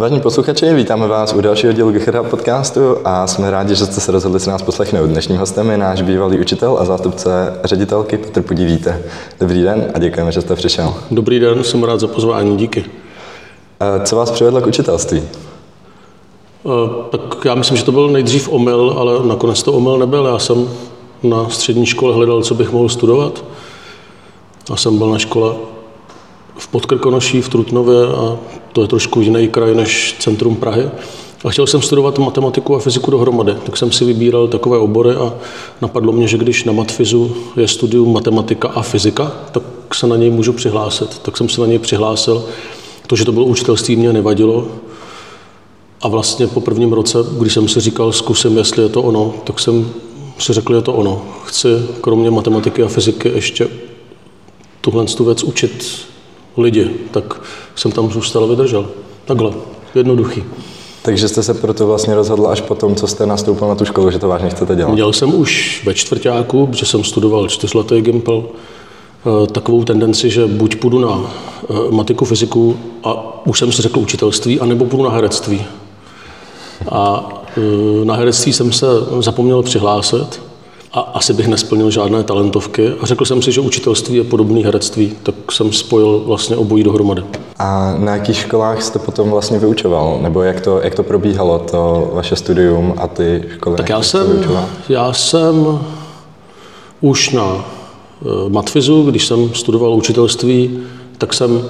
Vážení posluchači, vítáme vás u dalšího dílu Gichera podcastu a jsme rádi, že jste se rozhodli si nás poslechnout. Dnešním hostem je náš bývalý učitel a zástupce ředitelky Petr Podivíte. Dobrý den a děkujeme, že jste přišel. Dobrý den, jsem rád za pozvání, díky. Co vás přivedlo k učitelství? Eh, Tak já myslím, že to byl nejdřív omyl, ale nakonec to omyl nebyl. Já jsem na střední škole hledal, co bych mohl studovat. A jsem byl na škole v Podkrkonoší, v Trutnově a to je trošku jiný kraj než centrum Prahy. A chtěl jsem studovat matematiku a fyziku dohromady, tak jsem si vybíral takové obory a napadlo mě, že když na matfizu je studium matematika a fyzika, tak se na něj můžu přihlásit. Tak jsem se na něj přihlásil. To, že to bylo učitelství, mě nevadilo. A vlastně po prvním roce, když jsem si říkal, zkusím, jestli je to ono, tak jsem si řekl, je to ono. Chci kromě matematiky a fyziky ještě tuhle tu věc učit lidi, tak jsem tam zůstal a vydržel. Takhle, jednoduchý. Takže jste se proto vlastně rozhodl až po tom, co jste nastoupil na tu školu, že to vážně chcete dělat. Měl jsem už ve čtvrtáku, protože jsem studoval čtyřletý gimpel, eh, takovou tendenci, že buď půjdu na eh, matiku, fyziku a už jsem si řekl učitelství, anebo půjdu na herectví. A eh, na herectví jsem se zapomněl přihlásit a asi bych nesplnil žádné talentovky a řekl jsem si, že učitelství je podobný herectví, tak jsem spojil vlastně obojí dohromady. A na jakých školách jste potom vlastně vyučoval? Nebo jak to, jak to probíhalo, to vaše studium a ty školy? Tak já jsem, já jsem už na eh, matfizu, když jsem studoval učitelství, tak jsem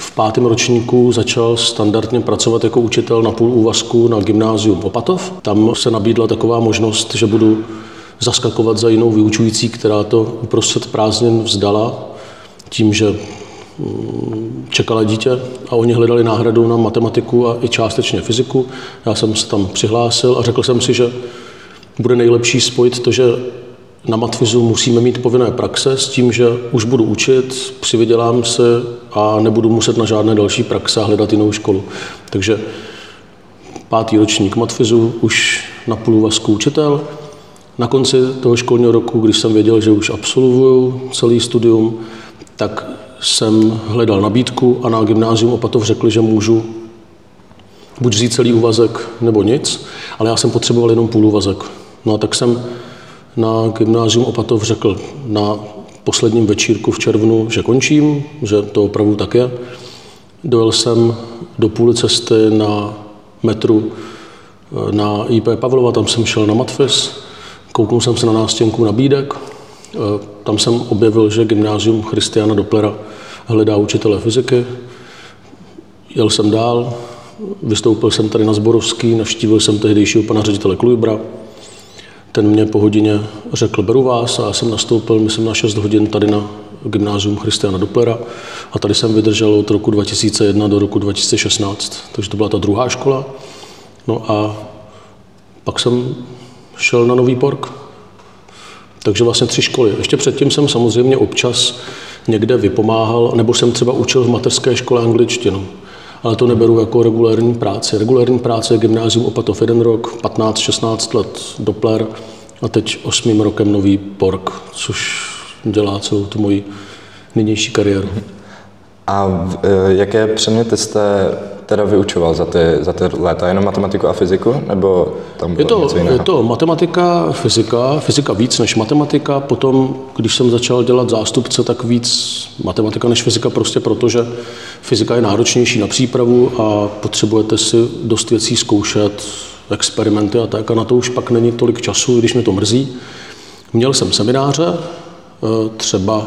v pátém ročníku začal standardně pracovat jako učitel na půl úvazku na gymnázium Opatov. Tam se nabídla taková možnost, že budu zaskakovat za jinou vyučující, která to uprostřed prázdnin vzdala tím, že mm, čekala dítě a oni hledali náhradu na matematiku a i částečně fyziku. Já jsem se tam přihlásil a řekl jsem si, že bude nejlepší spojit to, že na matfizu musíme mít povinné praxe s tím, že už budu učit, přivydělám se a nebudu muset na žádné další praxe hledat jinou školu. Takže pátý ročník matfizu, už na půl úvazku učitel. Na konci toho školního roku, když jsem věděl, že už absolvuju celý studium, tak jsem hledal nabídku a na gymnázium Opatov řekli, že můžu buď vzít celý úvazek nebo nic, ale já jsem potřeboval jenom půl úvazek. No a tak jsem na gymnázium Opatov řekl na posledním večírku v červnu, že končím, že to opravdu tak je. Dojel jsem do půl cesty na metru eh, na IP Pavlova, tam jsem šel na matfis, kouknul jsem se na nástěnku nabídek, eh, tam jsem objevil, že gymnázium Christiana Dopplera hledá učitele fyziky, Jel jsem dál, vystoupil jsem tady na Zborovský, navštívil jsem tehdejšího pana ředitele Klujbra. Ten mě po hodině řekl, beru vás a já jsem nastoupil, myslím, na 6 hodin tady na gymnázium Christiana Dopplera a tady jsem vydržel od roku 2001 do roku 2016, takže to byla ta druhá škola. No a pak jsem šel na Nový Pork, takže vlastně tři školy. Ještě předtím jsem samozřejmě občas někde vypomáhal, nebo jsem třeba učil v mateřské škole angličtinu. Ale to neberu jako regulární práci. Regulární práce je gymnázium Opatov jeden rok, 15-16 let Doppler a teď osmým rokem nový Pork, což dělá celou tu moji nynější kariéru. A eh, jaké předměty jste teda vyučoval za ty, za ty léta? Jenom matematiku a fyziku? Nebo tam bylo Je to, něco jiného? je to matematika, fyzika, fyzika víc než matematika, potom, když jsem začal dělat zástupce, tak víc matematika než fyzika, prostě proto, že fyzika je náročnější na přípravu a potřebujete si dost věcí zkoušet, experimenty a tak, a na to už pak není tolik času, když mě to mrzí. Měl jsem semináře, eh, třeba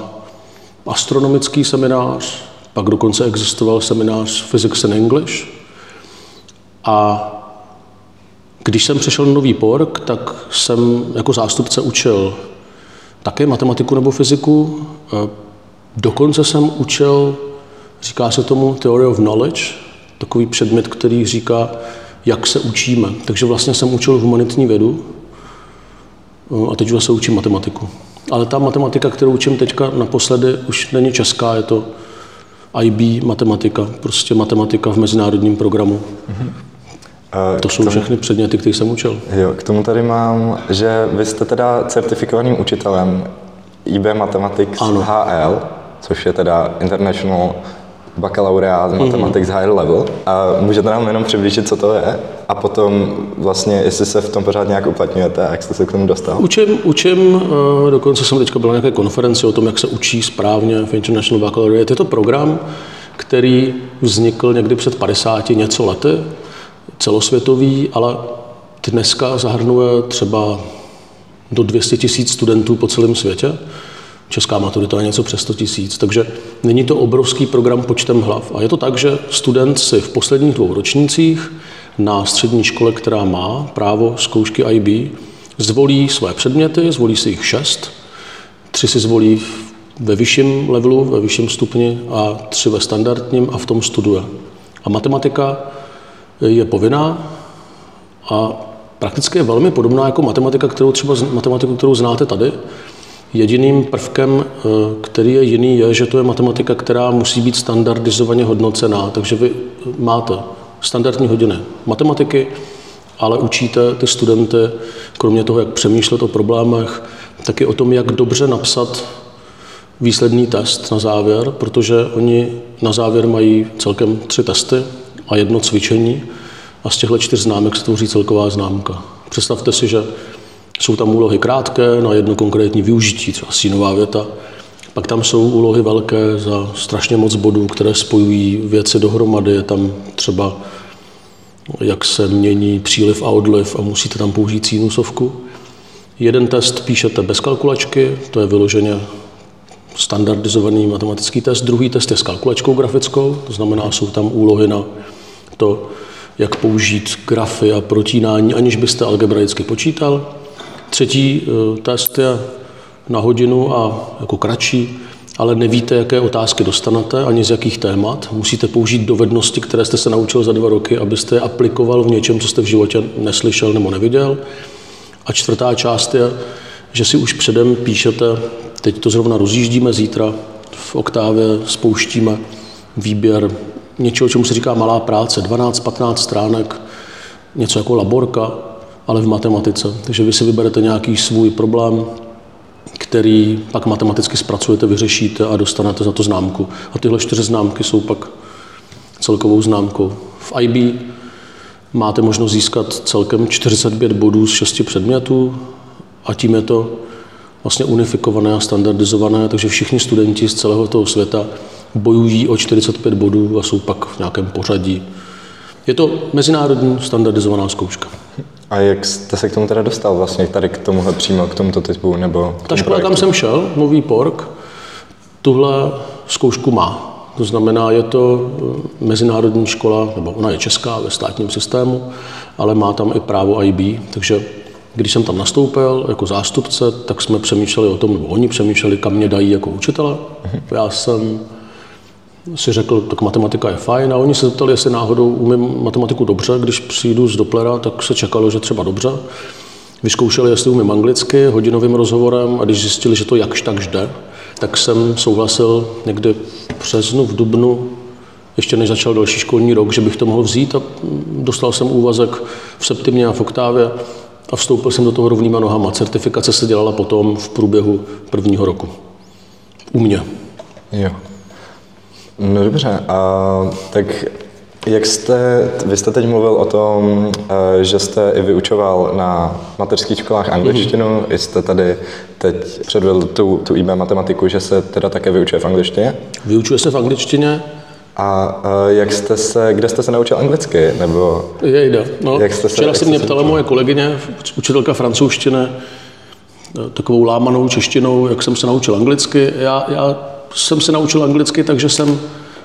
astronomický seminář, pak dokonce existoval seminář Physics and English, a když jsem přešel na Nový Pork, tak jsem jako zástupce učil také matematiku nebo fyziku. Eh, Dokonce jsem učil, říká se tomu Theory of Knowledge, takový předmět, který říká, jak se učíme. Takže vlastně jsem učil humanitní vědu eh, a teď se učím matematiku. Ale ta matematika, kterou učím teďka naposledy, už není česká, je to IB matematika, prostě matematika v mezinárodním programu. Eh, To jsou tomu- všechny předměty, které jsem učil. Jo, k tomu tady mám, že vy jste teda certifikovaným učitelem IB Mathematics Ano. HL, což je teda International bakalaureát Mhm. Mathematics Higher Level. A můžete nám jenom přiblížit, co to je? A potom vlastně, jestli se v tom pořád nějak uplatňujete a jak jste se k tomu dostal? Učím, učím, eh, dokonce jsem teďka byl na nějaké konferenci o tom, jak se učí správně v International Baccalaureate. Je to program, který vznikl někdy před 50 něco lety, celosvětový, ale dneska zahrnuje třeba do 200 tisíc studentů po celém světě. Česká maturita je něco přes 100 tisíc, takže není to obrovský program počtem hlav. A je to tak, že student si v posledních dvou ročnících na střední škole, která má právo zkoušky IB, zvolí své předměty, zvolí si jich šest, tři si zvolí ve vyšším levelu, ve vyšším stupni a tři ve standardním a v tom studuje. A matematika je povinná a prakticky je velmi podobná jako matematika, kterou třeba matematiku, kterou znáte tady. Jediným prvkem, eh, který je jiný, je, že to je matematika, která musí být standardizovaně hodnocená. Takže vy máte standardní hodiny matematiky, ale učíte ty studenty, kromě toho, jak přemýšlet o problémech, taky o tom, jak dobře napsat výsledný test na závěr, protože oni na závěr mají celkem tři testy a jedno cvičení a z těchto čtyř známek se tvoří celková známka. Představte si, že jsou tam úlohy krátké na jedno konkrétní využití, třeba sínová věta, pak tam jsou úlohy velké za strašně moc bodů, které spojují věci dohromady. Je tam třeba, jak se mění příliv a odliv a musíte tam použít sinusovku. Jeden test píšete bez kalkulačky, to je vyloženě standardizovaný matematický test. Druhý test je s kalkulačkou grafickou, to znamená, jsou tam úlohy na to, jak použít grafy a protínání, aniž byste algebraicky počítal. Třetí eh, test je na hodinu a jako kratší, ale nevíte, jaké otázky dostanete, ani z jakých témat. Musíte použít dovednosti, které jste se naučil za dva roky, abyste je aplikoval v něčem, co jste v životě neslyšel nebo neviděl. A čtvrtá část je, že si už předem píšete, teď to zrovna rozjíždíme, zítra v oktávě spouštíme výběr něčeho, čemu se říká malá práce, 12-15 stránek, něco jako laborka, ale v matematice. Takže vy si vyberete nějaký svůj problém, který pak matematicky zpracujete, vyřešíte a dostanete za to známku. A tyhle čtyři známky jsou pak celkovou známkou. V IB máte možnost získat celkem 45 bodů z 6 předmětů a tím je to vlastně unifikované a standardizované, takže všichni studenti z celého toho světa bojují o 45 bodů a jsou pak v nějakém pořadí. Je to mezinárodní standardizovaná zkouška. A jak jste se k tomu teda dostal vlastně tady k tomuhle přímo, k tomuto typu nebo Ta škola, kam jsem šel, Nový Pork, tuhle zkoušku má. To znamená, je to eh, mezinárodní škola, nebo ona je česká ve státním systému, ale má tam i právo IB, takže když jsem tam nastoupil jako zástupce, tak jsme přemýšleli o tom, nebo oni přemýšleli, kam mě dají jako učitele. Já jsem si řekl, tak matematika je fajn a oni se zeptali, jestli náhodou umím matematiku dobře. Když přijdu z Doplera, tak se čekalo, že třeba dobře. Vyzkoušeli, jestli umím anglicky hodinovým rozhovorem a když zjistili, že to jakž tak jde, tak jsem souhlasil někdy v březnu, v dubnu, ještě než začal další školní rok, že bych to mohl vzít a dostal jsem úvazek v septimě a v oktávě a vstoupil jsem do toho rovnýma nohama. Certifikace se dělala potom v průběhu prvního roku. U mě. Jo. No dobře, a tak jak jste, vy jste teď mluvil o tom, eh, že jste i vyučoval na mateřských školách angličtinu, mm. jste tady teď předvedl tu, tu IB matematiku, že se teda také vyučuje v angličtině. Vyučuje se v angličtině, A eh, jak jste se, kde jste se naučil anglicky, nebo Je, jde. No, Jak jste se- včera jak se mě ptala moje kolegyně, učitelka francouzštiny, eh, takovou lámanou češtinou, jak jsem se naučil anglicky. Já, já jsem se naučil anglicky, takže jsem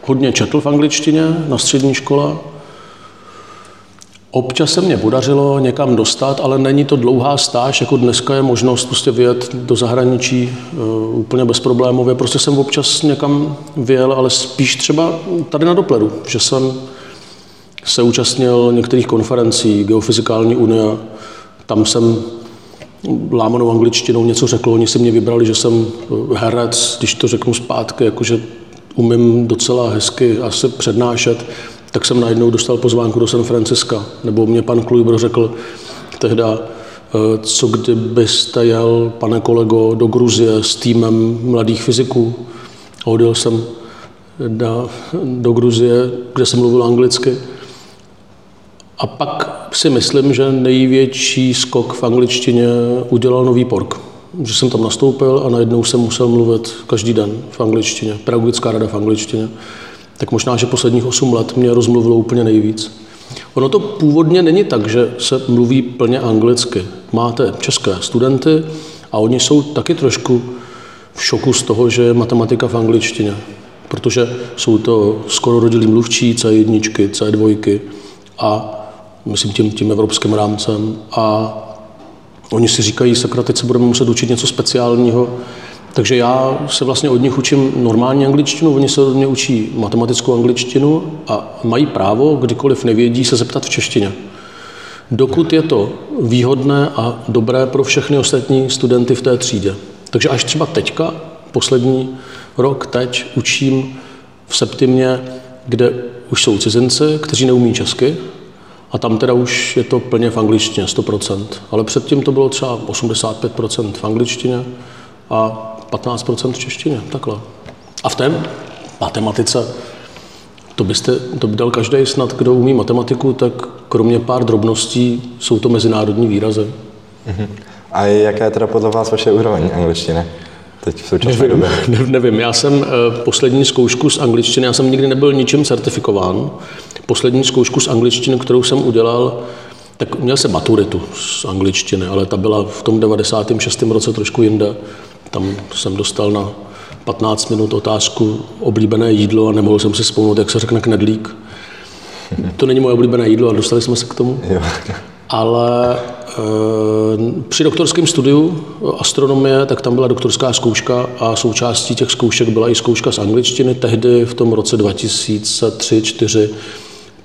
hodně četl v angličtině na střední škole. Občas se mě podařilo někam dostat, ale není to dlouhá stáž, jako dneska je možnost prostě vyjet do zahraničí uh, úplně bezproblémově. Prostě jsem občas někam vyjel, ale spíš třeba tady na Dopleru, že jsem se účastnil některých konferencí Geofyzikální unie, tam jsem lámanou angličtinou něco řekl, oni si mě vybrali, že jsem herec, když to řeknu zpátky, jakože umím docela hezky asi přednášet, tak jsem najednou dostal pozvánku do San Franciska. Nebo mě pan Klujbro řekl tehda, eh, co kdybyste jel, pane kolego, do Gruzie s týmem mladých fyziků. A odjel jsem do, do Gruzie, kde jsem mluvil anglicky. A pak si myslím, že největší skok v angličtině udělal Nový Pork. Že jsem tam nastoupil a najednou jsem musel mluvit každý den v angličtině, pedagogická rada v angličtině. Tak možná, že posledních 8 let mě rozmluvilo úplně nejvíc. Ono to původně není tak, že se mluví plně anglicky. Máte české studenty a oni jsou taky trošku v šoku z toho, že je matematika v angličtině, protože jsou to skoro rodilí mluvčí C1, C2 a myslím tím, tím evropským rámcem a oni si říkají, sakra, teď se budeme muset učit něco speciálního, takže já se vlastně od nich učím normální angličtinu, oni se od mě učí matematickou angličtinu a mají právo, kdykoliv nevědí, se zeptat v češtině. Dokud je to výhodné a dobré pro všechny ostatní studenty v té třídě. Takže až třeba teďka, poslední rok, teď, učím v Septimě, kde už jsou cizinci, kteří neumí česky, a tam teda už je to plně v angličtině, 100%. Ale předtím to bylo třeba 85% v angličtině a 15% v češtině, takhle. A v té matematice, to byste, to by dal každý snad, kdo umí matematiku, tak kromě pár drobností jsou to mezinárodní výrazy. Uh-huh. A jaká je teda podle vás vaše úroveň angličtiny? Teď v současné nevím, době. Ne, nevím, já jsem uh, poslední zkoušku z angličtiny, já jsem nikdy nebyl ničím certifikován. Poslední zkoušku z angličtiny, kterou jsem udělal, tak měl jsem maturitu z angličtiny, ale ta byla v tom 96. roce trošku jinde. Tam jsem dostal na 15 minut otázku oblíbené jídlo a nemohl jsem si vzpomenout, jak se řekne knedlík. To není moje oblíbené jídlo, ale dostali jsme se k tomu. Jo. Ale při doktorském studiu astronomie, tak tam byla doktorská zkouška a součástí těch zkoušek byla i zkouška z angličtiny. Tehdy v tom roce 2003-2004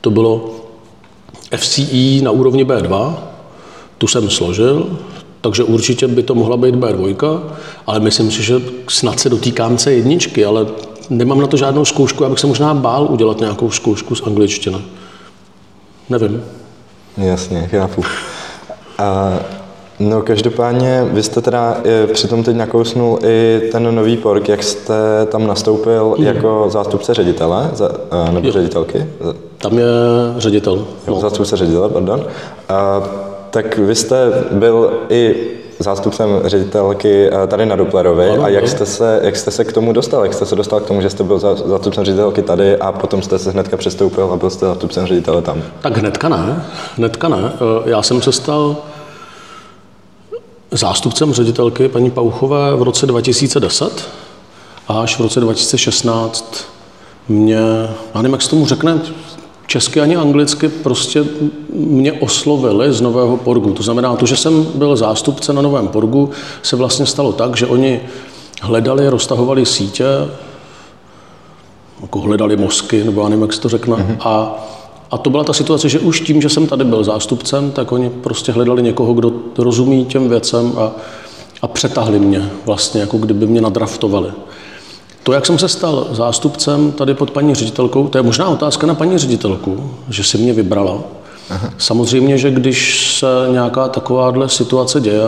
to bylo FCE na úrovni B2, tu jsem složil, takže určitě by to mohla být B2, ale myslím si, že snad se dotýkám C1, ale nemám na to žádnou zkoušku, abych se možná bál udělat nějakou zkoušku z angličtiny. Nevím. Jasně, chápu. A, no každopádně, vy jste teda e, přitom teď nakousnul i ten nový pork, jak jste tam nastoupil mm. jako zástupce ředitele, za, nebo jo. ředitelky? Tam je ředitel. No. Zástupce ředitele, pardon. A, tak vy jste byl i zástupcem ředitelky tady na Doplerovi a jak jste, se, jak jste se k tomu dostal? Jak jste se dostal k tomu, že jste byl zástupcem ředitelky tady a potom jste se hnedka přestoupil a byl jste zástupcem ředitele tam? Tak hnedka ne, hnedka ne. Já jsem se stal zástupcem ředitelky paní Pauchové v roce 2010 a až v roce 2016 mě, já nevím, jak se tomu řekne, česky ani anglicky prostě mě oslovili z Nového Porgu. To znamená, to, že jsem byl zástupce na Novém Porgu, se vlastně stalo tak, že oni hledali, roztahovali sítě, jako hledali mozky, nebo já nevím, jak se to řekne, mm-hmm. a a to byla ta situace, že už tím, že jsem tady byl zástupcem, tak oni prostě hledali někoho, kdo rozumí těm věcem a, a přetahli mě vlastně, jako kdyby mě nadraftovali. To, jak jsem se stal zástupcem tady pod paní ředitelkou, to je možná otázka na paní ředitelku, že si mě vybrala. Aha. Samozřejmě, že když se nějaká takováhle situace děje,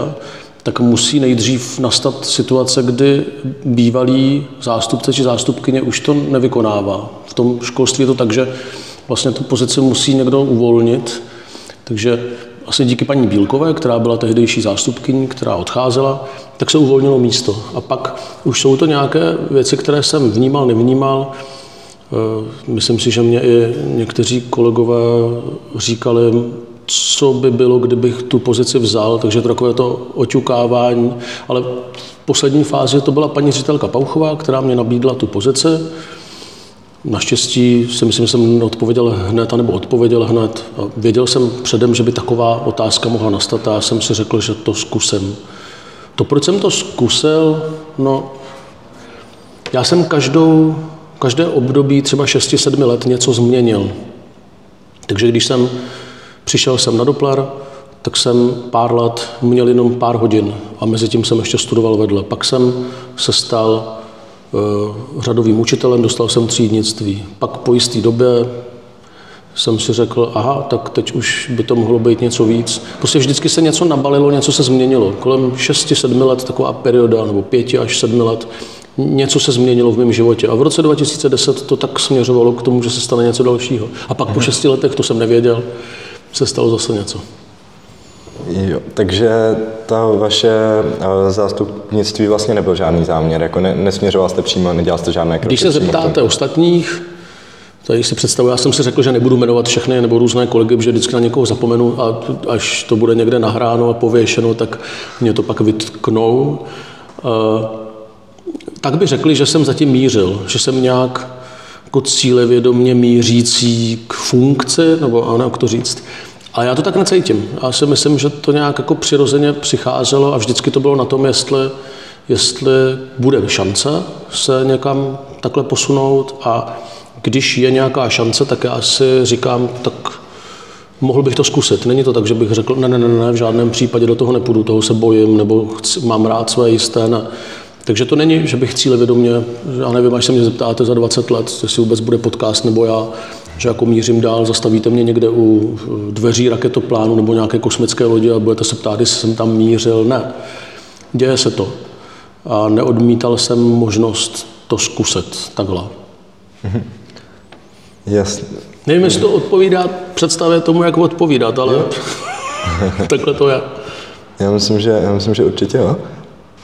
tak musí nejdřív nastat situace, kdy bývalý zástupce či zástupkyně už to nevykonává. V tom školství je to tak, že vlastně tu pozici musí někdo uvolnit. Takže asi díky paní Bílkové, která byla tehdejší zástupkyní, která odcházela, tak se uvolnilo místo. A pak už jsou to nějaké věci, které jsem vnímal, nevnímal. Eh, myslím si, že mě i někteří kolegové říkali, co by bylo, kdybych tu pozici vzal, takže to takové to oťukávání. Ale v poslední fázi to byla paní ředitelka Pauchová, která mě nabídla tu pozici. Naštěstí si myslím, že jsem odpověděl hned, anebo odpověděl hned. Věděl jsem předem, že by taková otázka mohla nastat a já jsem si řekl, že to zkusím. To, proč jsem to zkusil, no, já jsem každou, každé období třeba 6-7 let něco změnil. Takže když jsem přišel jsem na Doppler, tak jsem pár let měl jenom pár hodin a mezi tím jsem ještě studoval vedle. Pak jsem se stal řadovým učitelem, dostal jsem třídnictví. Pak po jisté době jsem si řekl, aha, tak teď už by to mohlo být něco víc. Prostě vždycky se něco nabalilo, něco se změnilo. Kolem 6-7 let taková perioda, nebo 5 až 7 let, něco se změnilo v mém životě. A v roce 2010 to tak směřovalo k tomu, že se stane něco dalšího. A pak po šesti letech, to jsem nevěděl, se stalo zase něco. Jo, takže ta vaše eh, zástupnictví vlastně nebyl žádný záměr, jako ne, nesměřoval jste přímo, nedělal jste žádné kroky Když se zeptáte ostatních, tady si představuji, já jsem si řekl, že nebudu jmenovat všechny nebo různé kolegy, že vždycky na někoho zapomenu a až to bude někde nahráno a pověšeno, tak mě to pak vytknou. Eh, Tak by řekli, že jsem zatím mířil, že jsem nějak jako cílevědomě mířící k funkci, nebo ano, jak to říct. A já to tak necítím. Já si myslím, že to nějak jako přirozeně přicházelo a vždycky to bylo na tom, jestli, jestli bude šance se někam takhle posunout a když je nějaká šance, tak já si říkám, tak mohl bych to zkusit. Není to tak, že bych řekl, ne, ne, ne, ne, v žádném případě do toho nepůjdu, toho se bojím, nebo chci, mám rád své jisté. Ne. Takže to není, že bych cílevědomě, já nevím, až se mě zeptáte za 20 let, jestli vůbec bude podcast nebo já, že jako mířím dál, zastavíte mě někde u dveří raketoplánu nebo nějaké kosmické lodi a budete se ptát, jestli jsem tam mířil. Ne. Děje se to. A neodmítal jsem možnost to zkusit takhle. Jasně. Nevím, jestli to odpovídá představě tomu, jak odpovídat, ale takhle to je. Já myslím, že, já myslím, že určitě jo.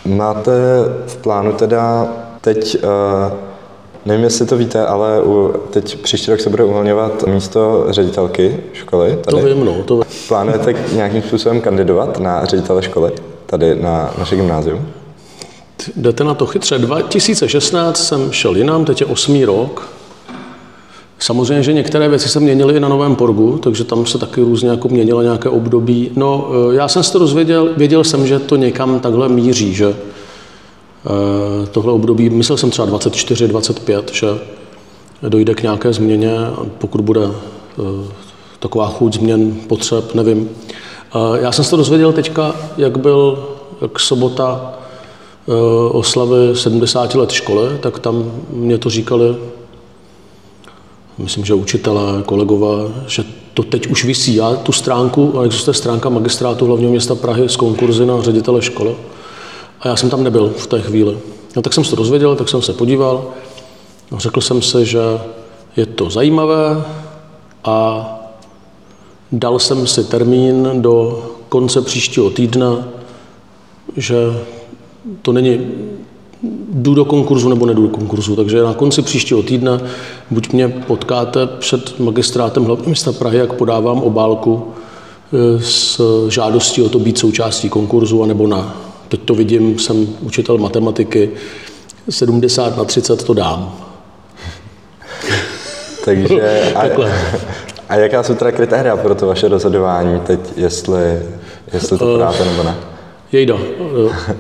Máte v plánu teda teď, uh, nevím, jestli to víte, ale u, teď příští rok se bude uvolňovat místo ředitelky školy. To Tady. vím, no. To. Plánujete nějakým způsobem kandidovat na ředitele školy tady na naše gymnázium? Jdete na to chytře. 2016 jsem šel jinam, teď je osmý rok. Samozřejmě, že některé věci se měnily i na Novém Porgu, takže tam se taky různě jako měnilo nějaké období. No, eh, já jsem si to dozvěděl, věděl jsem, že to někam takhle míří, že tohle období, myslel jsem třeba 24, 25, že dojde k nějaké změně, pokud bude eh, taková chuť změn, potřeb, nevím. Eh, Já jsem se to dozvěděl teďka, jak byl jak sobota eh, oslavy 70 let školy, tak tam mě to říkali, myslím, že učitelé, kolegové, že to teď už vysí. Já tu stránku, existuje stránka magistrátu hlavního města Prahy z konkurzy na ředitele školy a já jsem tam nebyl v té chvíli. No, tak jsem se to dozvěděl, tak jsem se podíval a řekl jsem si, že je to zajímavé a dal jsem si termín do konce příštího týdne, že to není jdu do konkurzu nebo nejdu do konkurzu. Takže na konci příštího týdne buď mě potkáte před magistrátem hlavního města Prahy, jak podávám obálku e, s žádostí o to být součástí konkurzu, anebo ne. Teď to vidím, jsem učitel matematiky, 70 na 30 to dám. Takže a, a jaká jsou teda kritéria pro to vaše rozhodování teď, jestli, jestli to podáte nebo ne? Jejda, e,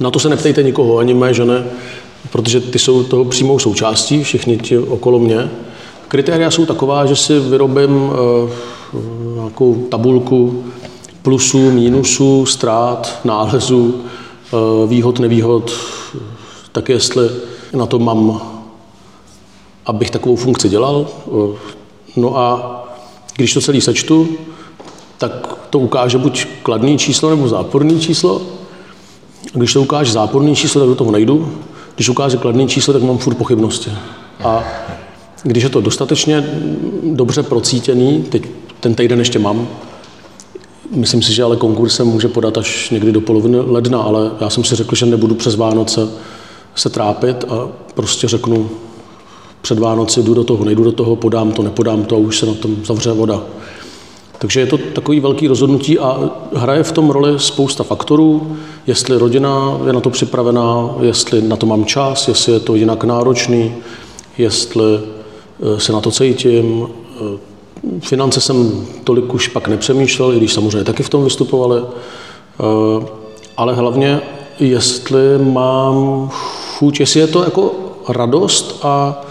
na to se neptejte nikoho, ani mé ženy, protože ty jsou toho přímou součástí, všichni ti okolo mě. Kritéria jsou taková, že si vyrobím eh, nějakou tabulku plusů, mínusů, ztrát, nálezů, eh, výhod, nevýhod, tak jestli na to mám, abych takovou funkci dělal. Eh, No a když to celý sečtu, tak to ukáže buď kladný číslo nebo záporný číslo. A když to ukáže záporný číslo, tak do toho nejdu. Když ukáže kladný číslo, tak mám furt pochybnosti. A když je to dostatečně dobře procítěný, teď ten týden ještě mám, myslím si, že ale konkurs se může podat až někdy do poloviny ledna, ale já jsem si řekl, že nebudu přes Vánoce se trápit a prostě řeknu před Vánoci jdu do toho, nejdu do toho, podám to, nepodám to a už se na tom zavře voda. Takže je to takový velký rozhodnutí a hraje v tom roli spousta faktorů, jestli rodina je na to připravená, jestli na to mám čas, jestli je to jinak náročný, jestli eh, se na to cítím. Finance jsem tolik už pak nepřemýšlel, i když samozřejmě taky v tom vystupovali, Eh, ale hlavně, jestli mám chuť, jestli je to jako radost a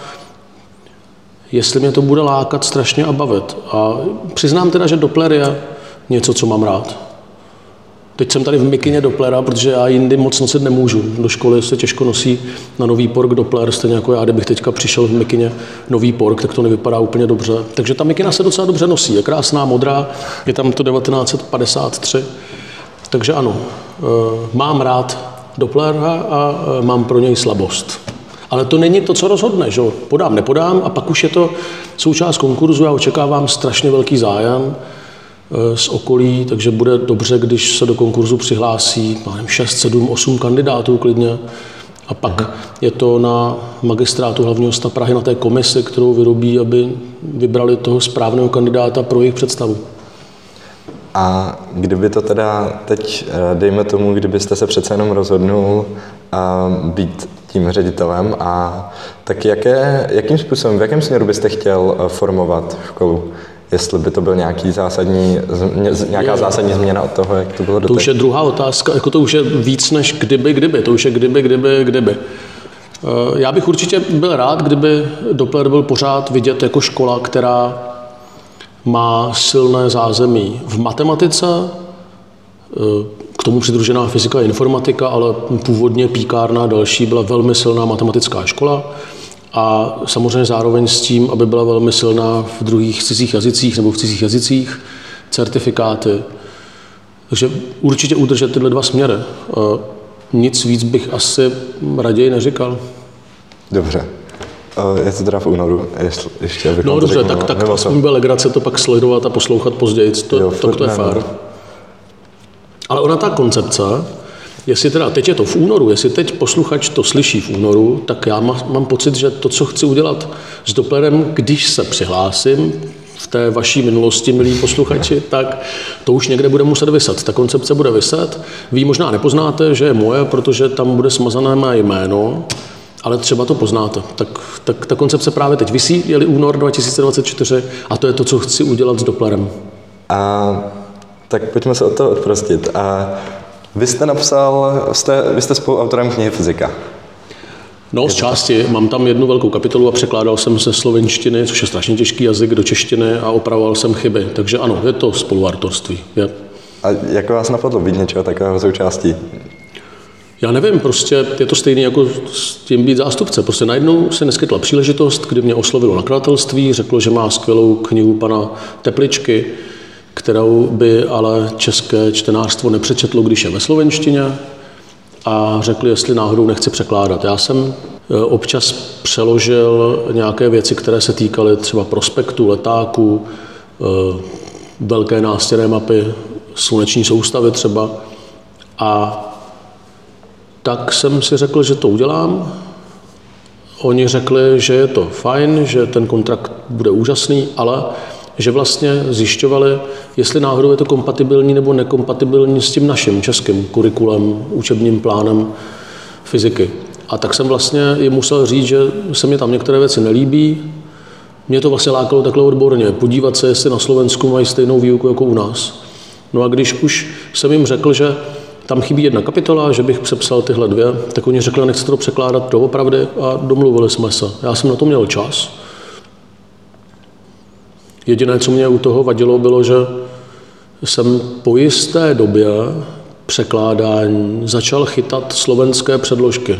jestli mě to bude lákat strašně a bavit. A přiznám teda, že Doppler je něco, co mám rád. Teď jsem tady v mikině Dopplera, protože já jindy moc nosit nemůžu. Do školy se těžko nosí na nový pork Doppler, stejně jako já, kdybych teďka přišel v mikině nový pork, tak to nevypadá úplně dobře. Takže ta mikina se docela dobře nosí, je krásná, modrá, je tam to 1953. Takže ano, eh, mám rád Dopplera a e, mám pro něj slabost. Ale to není to, co rozhodne, že? Podám, nepodám a pak už je to součást konkurzu. Já očekávám strašně velký zájem z okolí, takže bude dobře, když se do konkurzu přihlásí já nevím, 6, 7, 8 kandidátů klidně. A pak je to na magistrátu hlavního města Prahy, na té komisi, kterou vyrobí, aby vybrali toho správného kandidáta pro jejich představu. A kdyby to teda teď, eh, dejme tomu, kdybyste se přece jenom rozhodnul eh, být tím ředitelem, a tak jaké, jakým způsobem, v jakém směru byste chtěl eh, formovat školu? Jestli by to byl nějaký zásadní, nějaká zásadní změna od toho, jak to bylo To už je druhá otázka, jako to už je víc než kdyby, kdyby, to už je kdyby, kdyby, kdyby. Já bych určitě byl rád, kdyby Doppler byl pořád vidět jako škola, která má silné zázemí v matematice, eh, k tomu přidružená fyzika a informatika, ale původně píkárna a další byla velmi silná matematická škola a samozřejmě zároveň s tím, aby byla velmi silná v druhých cizích jazycích nebo v cizích jazycích, certifikáty. Takže určitě udržet tyhle dva směry. Nic víc bych asi raději neříkal. Dobře. Je to teda v únoru, jestli, ještě No dobře, tak, tak aspoň by legrace to pak sledovat a poslouchat později, to, jo, to, to je fér. Ale ona ta koncepce, jestli teda teď je to v únoru, jestli teď posluchač to slyší v únoru, tak já má, mám pocit, že to, co chci udělat s Dopplerem, když se přihlásím, v té vaší minulosti, milí posluchači, tak to už někde bude muset vyset. Ta koncepce bude vyset. Vy možná nepoznáte, že je moje, protože tam bude smazané mé jméno, ale třeba to poznáte. Tak, tak ta koncepce právě teď vysí, je únor 2024 a to je to, co chci udělat s Dopplerem. A tak pojďme se od toho odprostit. A vy jste napsal, jste, vy jste spoluautorem knihy Fyzika. No, z části. Mám tam jednu velkou kapitolu a překládal jsem ze slovenštiny, což je strašně těžký jazyk, do češtiny a opravoval jsem chyby. Takže ano, je to spoluautorství. Je. A jak vás napadlo být něčeho takového součástí? Já nevím, prostě je to stejné jako s tím být zástupce. Prostě najednou se neskytla příležitost, kdy mě oslovilo nakladatelství, řeklo, že má skvělou knihu pana Tepličky, kterou by ale české čtenářstvo nepřečetlo, když je ve slovenštině a řekli, jestli náhodou nechci překládat. Já jsem e, občas přeložil nějaké věci, které se týkaly třeba prospektu, letáku, e, velké nástěné mapy, sluneční soustavy třeba. A tak jsem si řekl, že to udělám. Oni řekli, že je to fajn, že ten kontrakt bude úžasný, ale že vlastně zjišťovali, jestli náhodou je to kompatibilní nebo nekompatibilní s tím naším českým kurikulem, učebním plánem fyziky. A tak jsem vlastně jim musel říct, že se mi tam některé věci nelíbí. Mě to vlastně lákalo takhle odborně, podívat se, jestli na Slovensku mají stejnou výuku jako u nás. No a když už jsem jim řekl, že tam chybí jedna kapitola, že bych přepsal tyhle dvě, tak oni řekli, nechci to překládat doopravdy a domluvili jsme se. Já jsem na to měl čas. Jediné, co mě u toho vadilo, bylo, že jsem po jisté době překládání začal chytat slovenské předložky.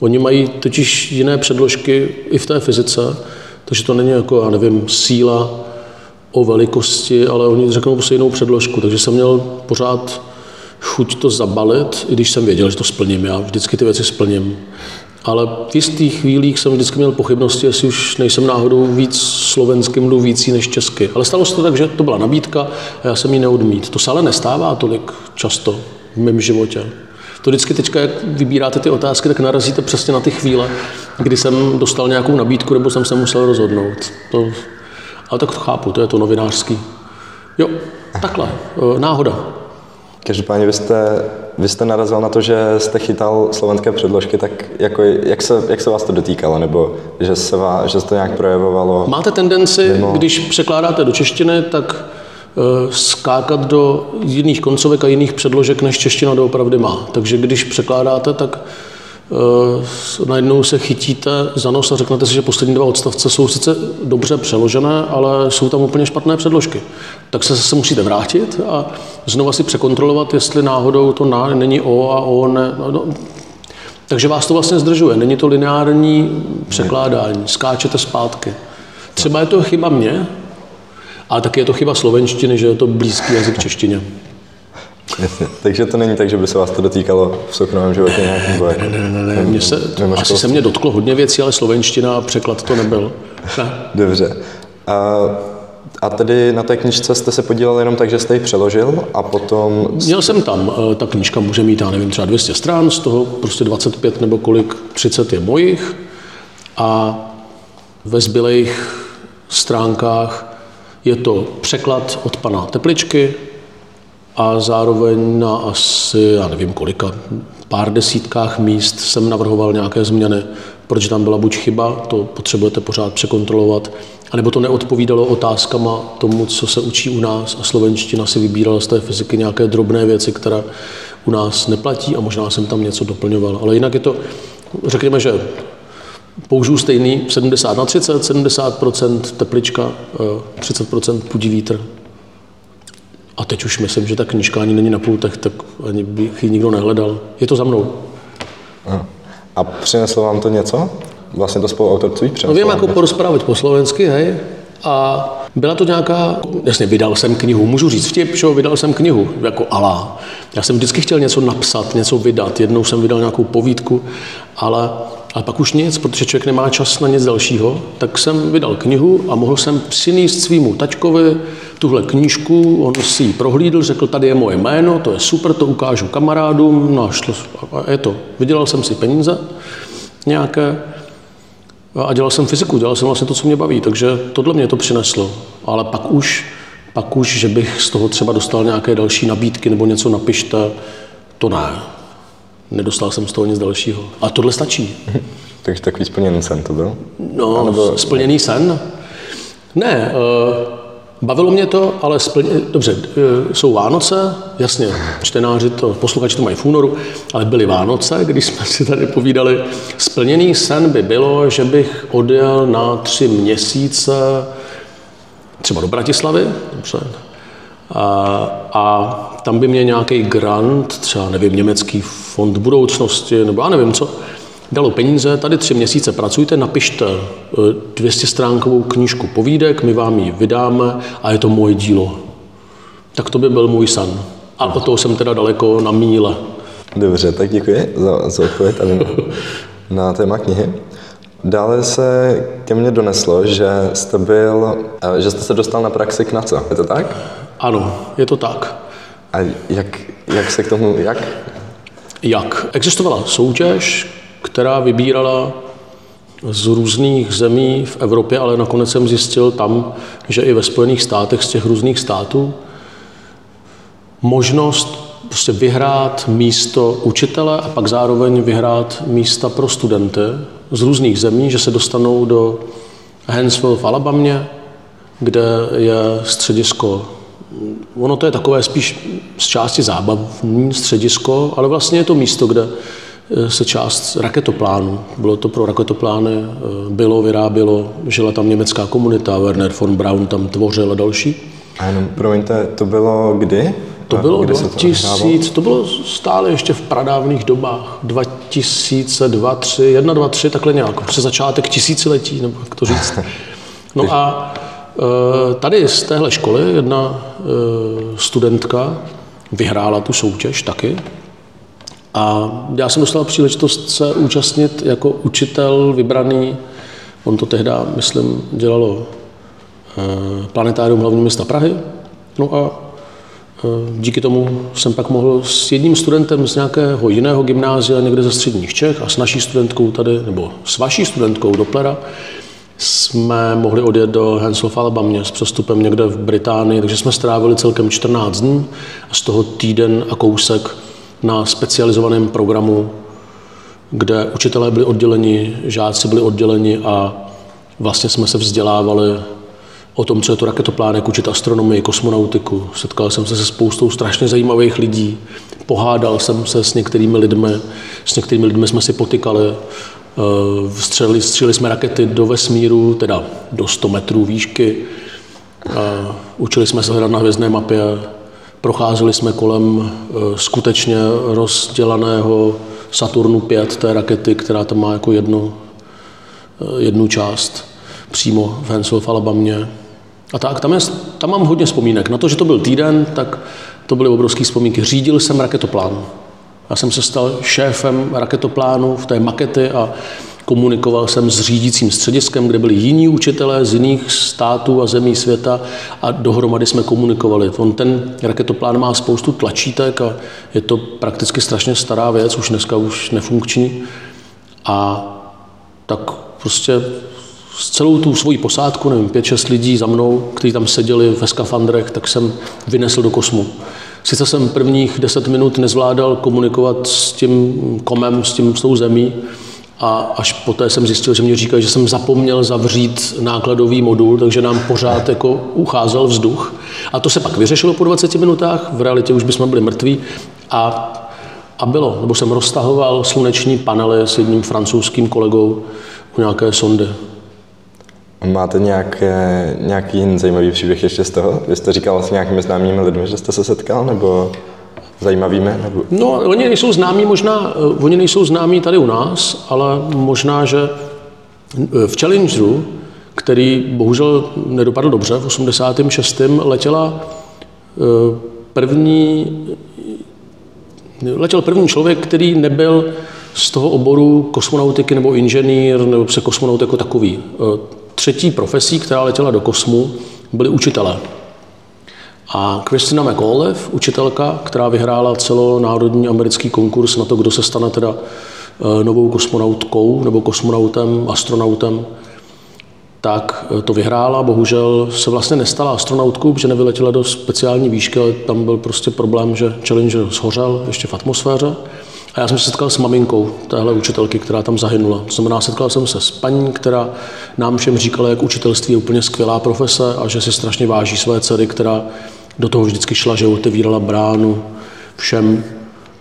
Oni mají totiž jiné předložky i v té fyzice, takže to není jako, já nevím, síla o velikosti, ale oni řeknou prostě jinou předložku, takže jsem měl pořád chuť to zabalit, i když jsem věděl, že to splním. Já vždycky ty věci splním. Ale v jistých chvílích jsem vždycky měl pochybnosti, jestli už nejsem náhodou víc slovenským mluvící než česky. Ale stalo se to tak, že to byla nabídka a já jsem ji neodmít. To se ale nestává tolik často v mém životě. To vždycky teďka, jak vybíráte ty otázky, tak narazíte přesně na ty chvíle, kdy jsem dostal nějakou nabídku nebo jsem se musel rozhodnout. To, ale tak to chápu, to je to novinářský. Jo, takhle, e, náhoda. Každopádně vy jste, vy jste narazil na to, že jste chytal slovenské předložky, tak jako, jak, se, jak se vás to dotýkalo, nebo že se, vás, že se to nějak projevovalo? Máte tendenci, mimo... když překládáte do češtiny, tak uh, skákat do jiných koncovek a jiných předložek, než čeština doopravdy má. Takže když překládáte, tak najednou se chytíte za nos a řeknete si, že poslední dva odstavce jsou sice dobře přeložené, ale jsou tam úplně špatné předložky. Tak se zase musíte vrátit a znova si překontrolovat, jestli náhodou to na není o a o ne. No, no. Takže vás to vlastně zdržuje. Není to lineární překládání. Skáčete zpátky. Třeba je to chyba mě, ale taky je to chyba slovenštiny, že je to blízký jazyk češtině. Takže to není tak, že by se vás to dotýkalo v soukromém životě nějak nebo jako, Ne, ne, ne, mě se, asi se mě dotklo hodně věcí, ale slovenština a překlad to nebyl. Ne. Dobře. A, a tedy na té knižce jste se podílel jenom tak, že jste ji přeložil a potom... Měl jsem tam, eh, ta knížka může mít, já nevím, třeba 200 stran, z toho prostě 25 nebo kolik, 30 je mojich a ve zbylejch stránkách je to překlad od pana Tepličky a zároveň na asi, já nevím kolika, pár desítkách míst jsem navrhoval nějaké změny, protože tam byla buď chyba, to potřebujete pořád překontrolovat, anebo to neodpovídalo otázkama tomu, co se učí u nás a slovenština si vybírala z té fyziky nějaké drobné věci, které u nás neplatí a možná jsem tam něco doplňoval. Ale jinak je to, řekněme, že použiju stejný 70 na 30, 70% teplička, eh, 30% pudí vítr. A teď už myslím, že ta knížka ani není na pultech, tak ani bych ji nikdo nehledal. Je to za mnou. A, přineslo vám to něco? Vlastně to spoluautorství No přineslo vím, vám jako porozprávat po slovensky, hej. A byla to nějaká, jasně, vydal jsem knihu, můžu říct vtip, že vydal jsem knihu, jako alá. Já jsem vždycky chtěl něco napsat, něco vydat. Jednou jsem vydal nějakou povídku, ale, ale pak už nic, protože člověk nemá čas na nic dalšího, tak jsem vydal knihu a mohl jsem přinést svýmu tačkovi tuhle knížku, on si ji prohlídl, řekl, tady je moje jméno, to je super, to ukážu kamarádům, no a šlo, a je to. Vydělal jsem si peníze nějaké, a dělal jsem fyziku, dělal jsem vlastně to, co mě baví, takže tohle mě to přineslo. Ale pak už, pak už, že bych z toho třeba dostal nějaké další nabídky nebo něco napište, to ne. Nedostal jsem z toho nic dalšího. A tohle stačí. Takže takový splněný sen to byl? No, Anebo- splněný sen? Ne, eh, bavilo mě to, ale splně, dobře, eh, jsou Vánoce, jasně, čtenáři to, posluchači to mají v únoru, ale byly Vánoce, když jsme si tady povídali. Splněný sen by bylo, že bych odjel na tři měsíce třeba do Bratislavy, dobře, a, a tam by mě nějaký grant, třeba nevím, německý fond budoucnosti, nebo já nevím co, dalo peníze, tady tři měsíce pracujte, napište 200 stránkovou knížku povídek, my vám ji vydáme a je to moje dílo. Tak to by byl můj sen. A od toho jsem teda daleko na míle. Dobře, tak děkuji za, za odpověď tady na, na téma knihy. Dále se ke mně doneslo, že jste byl, eh, že jste se dostal na praxi k NACO. Je to tak? Ano, je to tak. A jak, jak se k tomu, jak? Jak? Existovala soutěž, která vybírala z různých zemí v Evropě, ale nakonec jsem zjistil tam, že i ve Spojených státech z těch různých států možnost prostě vyhrát místo učitele a pak zároveň vyhrát místa pro studenty z různých zemí, že se dostanou do Hansville v Alabamě, kde je středisko Ono to je takové spíš z části zábavní středisko, ale vlastně je to místo, kde eh, se část raketoplánu, bylo to pro raketoplány, eh, bylo, vyrábělo, žila tam německá komunita, Werner von Braun tam tvořil a další. A jenom, promiňte, to bylo kdy? To bylo kdy se to odehrávalo? 2000, to bylo stále ještě v pradávných dobách, 2002, 3, 1, 2, 3, takhle nějak, prostě začátek tisíciletí, nebo jak to říct. No a tady z téhle školy jedna eh, studentka vyhrála tu soutěž taky. A já jsem dostal příležitost se účastnit jako učitel vybraný, on to tehdy, myslím, dělalo eh, Planetárium hlavního města Prahy. No a eh, díky tomu jsem pak mohl s jedním studentem z nějakého jiného gymnázia někde ze středních Čech a s naší studentkou tady, nebo s vaší studentkou Dopplera, jsme mohli odjet do Hansel v Alabamě s přestupem někde v Británii, takže jsme strávili celkem 14 dní a z toho týden a kousek na specializovaném programu, kde učitelé byli odděleni, žáci byli odděleni a vlastně jsme se vzdělávali o tom, co je to raketoplánek, učit astronomii, kosmonautiku. Setkal jsem se se spoustou strašně zajímavých lidí, pohádal jsem se s některými lidmi, s některými lidmi jsme si potykali, Eh, Střelili, stříleli jsme rakety do vesmíru, teda do 100 metrů výšky. Učili jsme se hledat na hvězdné mapě, procházeli jsme kolem eh, skutečně rozdělaného Saturnu 5, té rakety, která tam má jako jednu, eh, jednu část přímo v Hansel v Alabamě. A tak, tam, je, tam mám hodně vzpomínek. Na to, že to byl týden, tak to byly obrovské vzpomínky. Řídil jsem raketoplán. Já jsem se stal šéfem raketoplánu v té makety a komunikoval jsem s řídícím střediskem, kde byli jiní učitelé z jiných států a zemí světa a dohromady jsme komunikovali. On ten raketoplán má spoustu tlačítek a je to prakticky strašně stará věc, už dneska už nefunkční. A tak prostě s celou tu svoji posádku, nevím, pět, šest lidí za mnou, kteří tam seděli ve skafandrech, tak jsem vynesl do kosmu. Sice jsem prvních deset minut nezvládal komunikovat s tím komem, s tím s tou zemí, a až poté jsem zjistil, že mě říkají, že jsem zapomněl zavřít nákladový modul, takže nám pořád jako ucházel vzduch. A to se pak vyřešilo po 20 minutách, v realitě už bychom byli mrtví. A, a bylo, nebo jsem roztahoval sluneční panely s jedním francouzským kolegou u nějaké sondy. Máte nějaké, nějaký zajímavý příběh ještě z toho? Vy jste říkal s nějakými známými lidmi, že jste se setkal, nebo zajímavými? Nebo... No, oni nejsou známí možná, eh, oni nejsou známí tady u nás, ale možná, že eh, v Challengeru, který bohužel nedopadl dobře, v 86. letěla eh, první, letěl první člověk, který nebyl z toho oboru kosmonautiky nebo inženýr nebo se kosmonaut jako takový. Třetí profesí, která letěla do kosmu, byli učitelé. A Christina McAuliffe, učitelka, která vyhrála celonárodní americký konkurs na to, kdo se stane teda eh, novou kosmonautkou nebo kosmonautem, astronautem, tak eh, to vyhrála. Bohužel se vlastně nestala astronautkou, protože nevyletěla do speciální výšky, ale tam byl prostě problém, že Challenger shořel ještě v atmosféře. A já jsem se setkal s maminkou téhle učitelky, která tam zahynula. To znamená, setkal jsem se s paní, která nám všem říkala, jak učitelství je úplně skvělá profese a že si strašně váží své dcery, která do toho vždycky šla, že otevírala bránu všem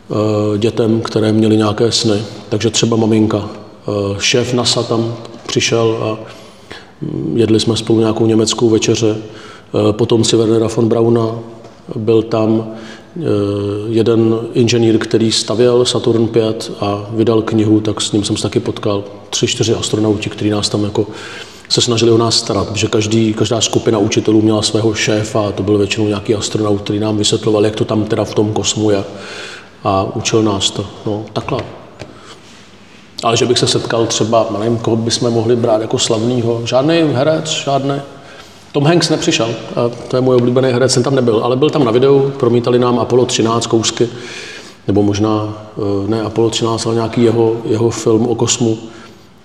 uh, dětem, které měly nějaké sny. Takže třeba maminka. Uh, šéf NASA tam přišel a mm, jedli jsme spolu nějakou německou večeře. Uh, potomci Wernera von Brauna byl tam jeden inženýr, který stavěl Saturn 5 a vydal knihu, tak s ním jsem se taky potkal. Tři, čtyři astronauti, kteří nás tam jako se snažili o nás starat, že každý, každá skupina učitelů měla svého šéfa a to byl většinou nějaký astronaut, který nám vysvětloval, jak to tam teda v tom kosmu je a učil nás to. No, takhle. Ale že bych se setkal třeba, nevím, koho bychom mohli brát jako slavného, žádný herec, žádný. Tom Hanks nepřišel, to je můj oblíbený herec, jsem tam nebyl, ale byl tam na videu, promítali nám Apollo 13 kousky, nebo možná eh, ne Apollo 13, ale nějaký jeho, jeho film o kosmu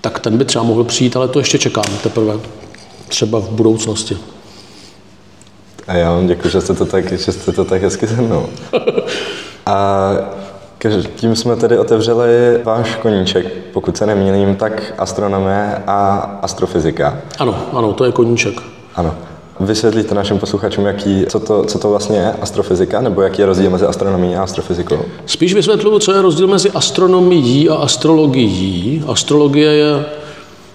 tak ten by třeba mohl přijít, ale to ještě čekám teprve, třeba v budoucnosti. A já vám děkuji, že jste to tak, že jste to tak hezky se mnou. A tím jsme tedy otevřeli váš koníček, pokud se nemýlím, tak astronomie a astrofyzika. Ano, ano, to je koníček. Ano. Vysvětlíte našim posluchačům, jaký, co, to, co to vlastně je astrofyzika, nebo jaký je rozdíl mezi astronomií a astrofyzikou? Spíš vysvětluju, co je rozdíl mezi astronomií a astrologií. Astrologie je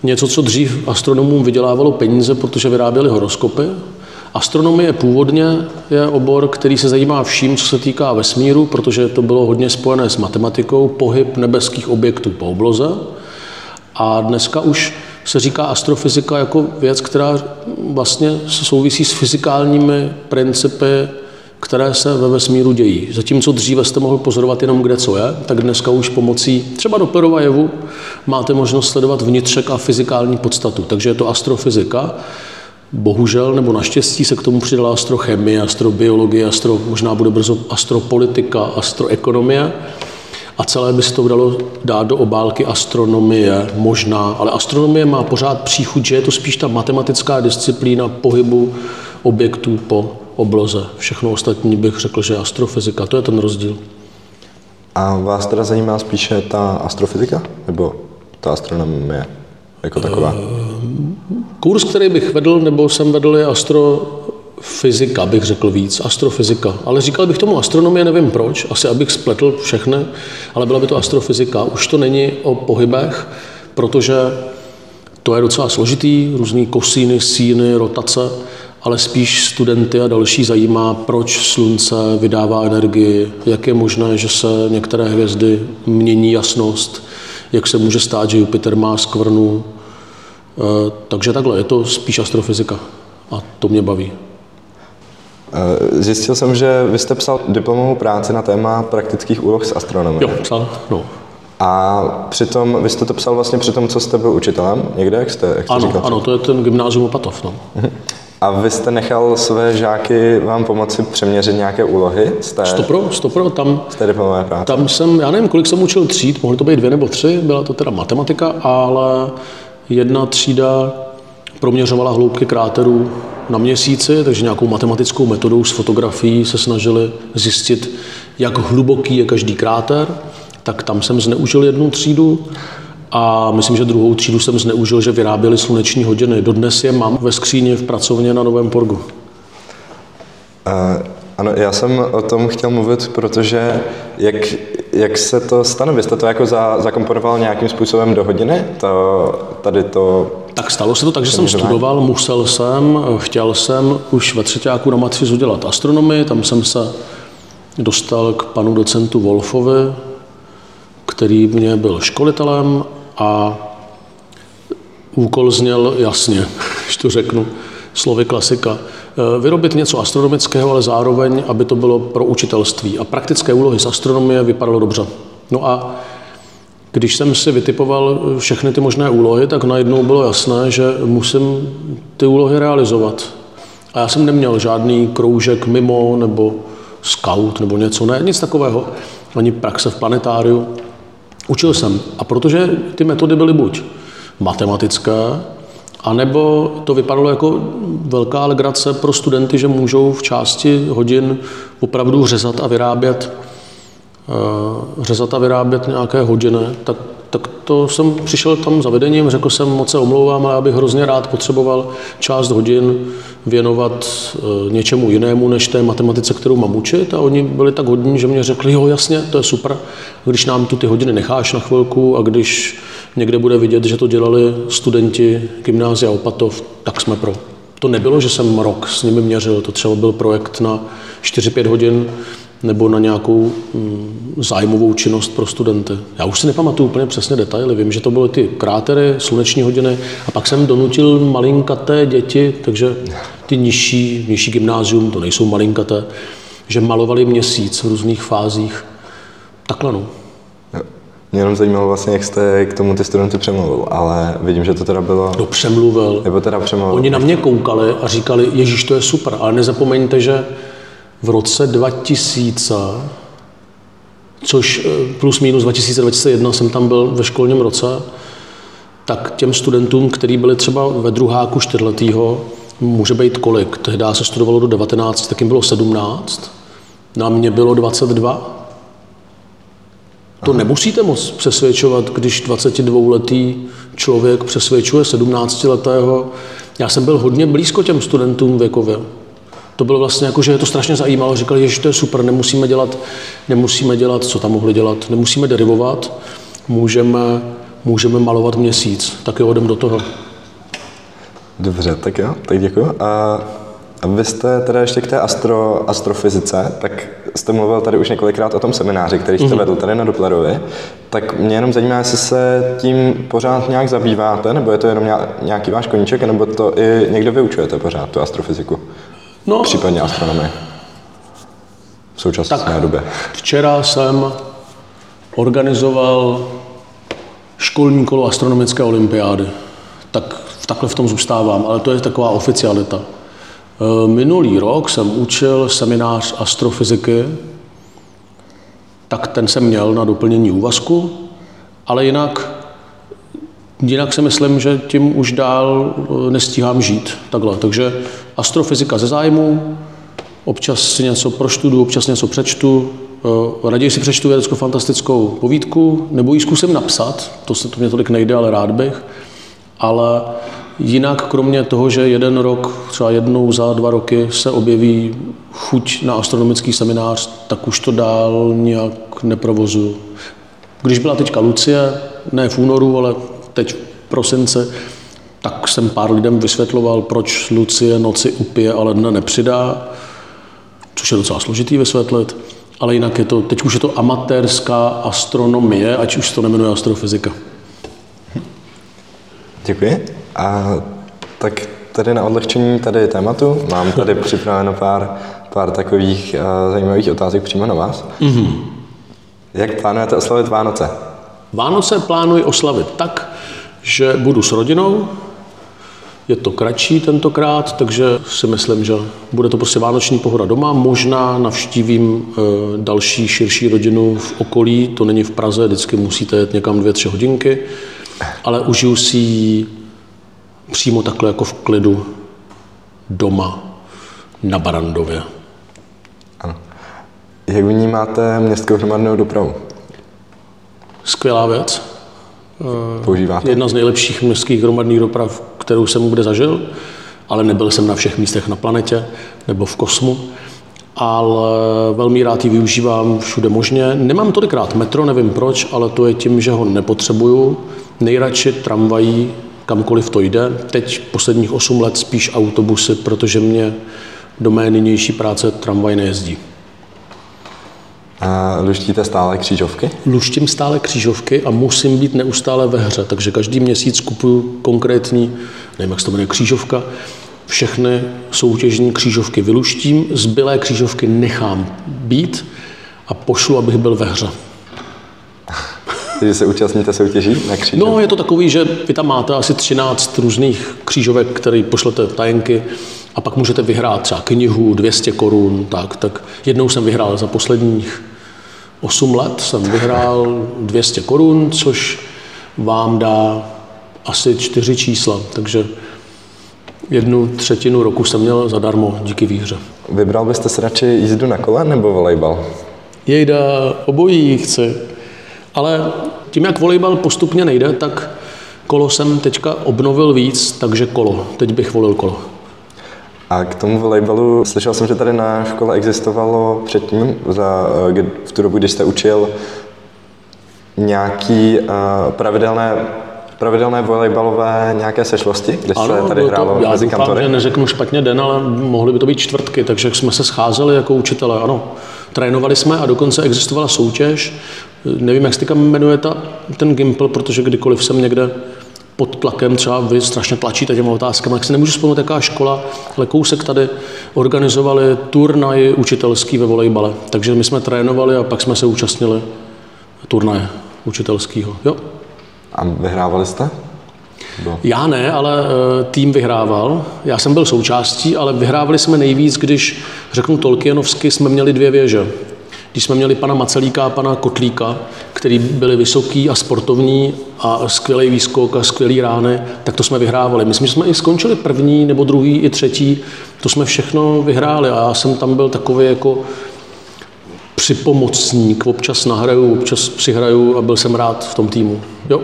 něco, co dřív astronomům vydělávalo peníze, protože vyráběli horoskopy. Astronomie původně je obor, který se zajímá vším, co se týká vesmíru, protože to bylo hodně spojené s matematikou, pohyb nebeských objektů po obloze. A dneska už se říká astrofyzika jako věc, která vlastně souvisí s fyzikálními principy, které se ve vesmíru dějí. Zatímco dříve jste mohl pozorovat jenom kde co je, tak dneska už pomocí třeba Dopplerova jevu máte možnost sledovat vnitřek a fyzikální podstatu. Takže je to astrofyzika. Bohužel nebo naštěstí se k tomu přidala astrochemie, astrobiologie, astro, možná bude brzo astropolitika, astroekonomie a celé by se to dalo dát do obálky astronomie, možná, ale astronomie má pořád příchuť, že je to spíš ta matematická disciplína pohybu objektů po obloze. Všechno ostatní bych řekl, že je astrofyzika, to je ten rozdíl. A vás teda zajímá spíše ta astrofyzika, nebo ta astronomie jako taková? Kurs, který bych vedl, nebo jsem vedl, je astro, fyzika, bych řekl víc, astrofyzika. Ale říkal bych tomu astronomie, nevím proč, asi abych spletl všechny, ale byla by to astrofyzika. Už to není o pohybech, protože to je docela složitý, různý kosíny, síny, rotace, ale spíš studenty a další zajímá, proč slunce vydává energii, jak je možné, že se některé hvězdy mění jasnost, jak se může stát, že Jupiter má skvrnu. Eh, takže takhle, je to spíš astrofyzika. a to mě baví. Eh, Zjistil jsem, že vy jste psal diplomovou práci na téma praktických úloh z astronomie. Jo, psal, no. A přitom, vy jste to psal vlastně při tom, co jste byl učitelem někde, jak jste, jak jste Ano, říkal? ano, to je ten gymnázium Opatov, no. A vy jste nechal své žáky vám pomoci přeměřit nějaké úlohy z té, Stopro, stopro, tam, z té diplomové práce? tam jsem, já nevím, kolik jsem učil tříd, mohly to být dvě nebo tři, byla to teda matematika, ale jedna třída proměřovala hloubky kráterů na měsíci, takže nějakou matematickou metodou s fotografií se snažili zjistit, jak hluboký je každý kráter, tak tam jsem zneužil jednu třídu a myslím, že druhou třídu jsem zneužil, že vyráběli sluneční hodiny. Dodnes je mám ve skříni v pracovně na Novém Porgu. Uh, ano, já jsem o tom chtěl mluvit, protože jak, jak se to stane? Vy jste to jako za, zakomponoval nějakým způsobem do hodiny? To, tady to... Tak stalo se to tak, že jsem studoval, musel jsem, chtěl jsem už ve třetíku na matfizu dělat astronomii, tam jsem se dostal k panu docentu Wolfovi, který mě byl školitelem a úkol zněl jasně, když to řeknu slovy klasika. Eh, Vyrobit něco astronomického, ale zároveň, aby to bylo pro učitelství. A praktické úlohy z astronomie vypadaly dobře. No a když jsem si vytipoval všechny ty možné úlohy, tak najednou bylo jasné, že musím ty úlohy realizovat. A já jsem neměl žádný kroužek mimo nebo scout nebo něco, ne, nic takového, ani praxe v planetáriu. Učil jsem. A protože ty metody byly buď matematické, anebo to vypadalo jako velká legrace pro studenty, že můžou v části hodin opravdu řezat a vyrábět řezat a vyrábět nějaké hodiny, tak, tak to jsem přišel tam za vedením, řekl jsem, moc se omlouvám, ale já bych hrozně rád potřeboval část hodin věnovat eh, něčemu jinému, než té matematice, kterou mám učit. A oni byli tak hodní, že mě řekli, jo, jasně, to je super, když nám tu ty hodiny necháš na chvilku a když někde bude vidět, že to dělali studenti gymnázia Opatov, tak jsme pro. To nebylo, že jsem rok s nimi měřil, to třeba byl projekt na 4-5 hodin, nebo na nějakou mm, zájmovou činnost pro studenty. Já už si nepamatuju úplně přesně detaily, vím, že to byly ty krátery, sluneční hodiny a pak jsem donutil malinkaté děti, takže ty nižší, nižší gymnázium, to nejsou malinkaté, že malovali měsíc v různých fázích. Takhle no. Mě jenom zajímalo vlastně, jak jste k tomu ty studenty přemluvil, ale vidím, že to teda bylo... Kdo přemluvil, Nebo teda přemluvil... Oni na mě koukali a říkali, Ježíš, to je super, ale nezapomeňte, že v roce 2000, což eh, plus minus 2021 jsem tam byl ve školním roce, tak těm studentům, kteří byli třeba ve druháku čtyřletýho, může být kolik? Tehdy se studovalo do 19, tak jim bylo 17, na mě bylo 22. To nemusíte moc přesvědčovat, když 22-letý člověk přesvědčuje 17-letého. Já jsem byl hodně blízko těm studentům věkově. To bylo vlastně jako, že je to strašně zajímalo. Říkali, že to je super, nemusíme dělat, nemusíme dělat, co tam mohli dělat, nemusíme derivovat, můžeme, můžeme malovat měsíc. Tak jo, jdem do toho. Dobře, tak jo, tak děkuji. A, vy jste teda ještě k té astro, astrofyzice, tak jste mluvil tady už několikrát o tom semináři, který jste mm-hmm. vedl tady na Doplarově. Tak mě jenom zajímá, jestli se tím pořád nějak zabýváte, nebo je to jenom nějak- nějaký váš koníček, nebo to i někde vyučujete pořád, tu astrofyziku, No, případně astronomii v současné Tak. době. Včera jsem organizoval školní kolo astronomické olympiády. Tak takhle v tom zůstávám, ale to je taková oficialita. E, Minulý rok jsem učil seminář astrofyziky, tak ten jsem měl na doplnění úvazku, ale jinak, jinak si myslím, že tím už dál e, nestíhám žít. Takhle. Takže astrofyzika ze zájmu, Občas si něco proštudu, občas něco přečtu. Eh, Raději si přečtu vědecko-fantastickou povídku, nebo ji zkusím napsat, to se to mě tolik nejde, ale rád bych. Ale jinak, kromě toho, že jeden rok, třeba jednou za dva roky se objeví chuť na astronomický seminář, tak už to dál nějak neprovozuju. Když byla teďka Lucie, ne v únoru, ale teď v prosince, tak jsem pár lidem vysvětloval, proč Lucie noci upije, ale dne nepřidá což je docela složitý vysvětlit, ale jinak je to, teď už je to amatérská astronomie, ať už to nemenuje astrofyzika. Děkuji. A tak tady na odlehčení tady tématu mám tady připraveno pár, pár takových uh, zajímavých otázek přímo na vás. Mm-hmm. Jak plánujete oslavit Vánoce? Vánoce plánuji oslavit tak, že budu s rodinou, je to kratší tentokrát, takže si myslím, že bude to prostě vánoční pohoda doma. Možná navštívím e, další širší rodinu v okolí, to není v Praze, vždycky musíte jet někam dvě, tři hodinky, ale užiju si ji přímo takhle jako v klidu doma na Barandově. Ano. Jak vnímáte městskou hromadnou dopravu? Skvělá věc. Používáte? Jedna z nejlepších městských hromadných doprav, kterou jsem kde zažil, ale nebyl jsem na všech místech na planetě nebo v kosmu, ale velmi rád ji využívám všude možně. Nemám tolikrát metro, nevím proč, ale to je tím, že ho nepotřebuju. Nejradši tramvají, kamkoliv to jde. Teď posledních 8 let spíš autobusy, protože mě do mé nynější práce tramvaj nejezdí. A luštíte stále křížovky? Luštím stále křížovky a musím být neustále ve hře, takže každý měsíc kupuju konkrétní, nevím, jak se to jmenuje, křížovka, všechny soutěžní křížovky vyluštím, zbylé křížovky nechám být a pošlu, abych byl ve hře. Takže se účastníte soutěží na křížovky? No, je to takový, že vy tam máte asi 13 různých křížovek, které pošlete tajenky a pak můžete vyhrát třeba knihu, 200 korun, tak, tak jednou jsem vyhrál za posledních 8 let, jsem vyhrál 200 korun, což vám dá asi čtyři čísla, takže jednu třetinu roku jsem měl zadarmo díky výhře. Vybral byste si radši jízdu na kole nebo volejbal? Jejda, obojí chci. Ale tím, jak volejbal postupně nejde, tak kolo jsem teďka obnovil víc, takže kolo. Teď bych volil kolo. A k tomu volejbalu, slyšel jsem, že tady na škole existovalo předtím, za, eh, v tu dobu, když jste učil, nějaký uh, pravidelné, pravidelné volejbalové nějaké sešlosti, kde se tady bylo hrálo to, já mezi doufám, kantory? že neřeknu špatně den, ale mohly by to být čtvrtky, takže jsme se scházeli jako učitelé, ano. Trénovali jsme a dokonce existovala soutěž, nevím, jak se teďka jmenuje ta, ten Gimpl, protože kdykoliv jsem někde pod tlakem, třeba vy strašně tlačíte těma otázkami, jak si nemůžu vzpomenout, jaká škola, ale kousek tady organizovali turnaj učitelský ve volejbale. Takže my jsme trénovali a pak jsme se účastnili turnaje učitelského. Jo. A vyhrávali jste? Bylo. Já ne, ale eh, tým vyhrával. Já jsem byl součástí, ale vyhrávali jsme nejvíc, když, řeknu Tolkienovsky, jsme měli dvě věže. Když jsme měli pana Macelíka a pana Kotlíka, který byli vysoký a sportovní a skvělý výskok a skvělý rány, tak to jsme vyhrávali. Myslím, že jsme i skončili první nebo druhý i třetí, to jsme všechno vyhráli a já jsem tam byl takový jako připomocník, občas nahraju, občas přihraju a byl jsem rád v tom týmu. Jo.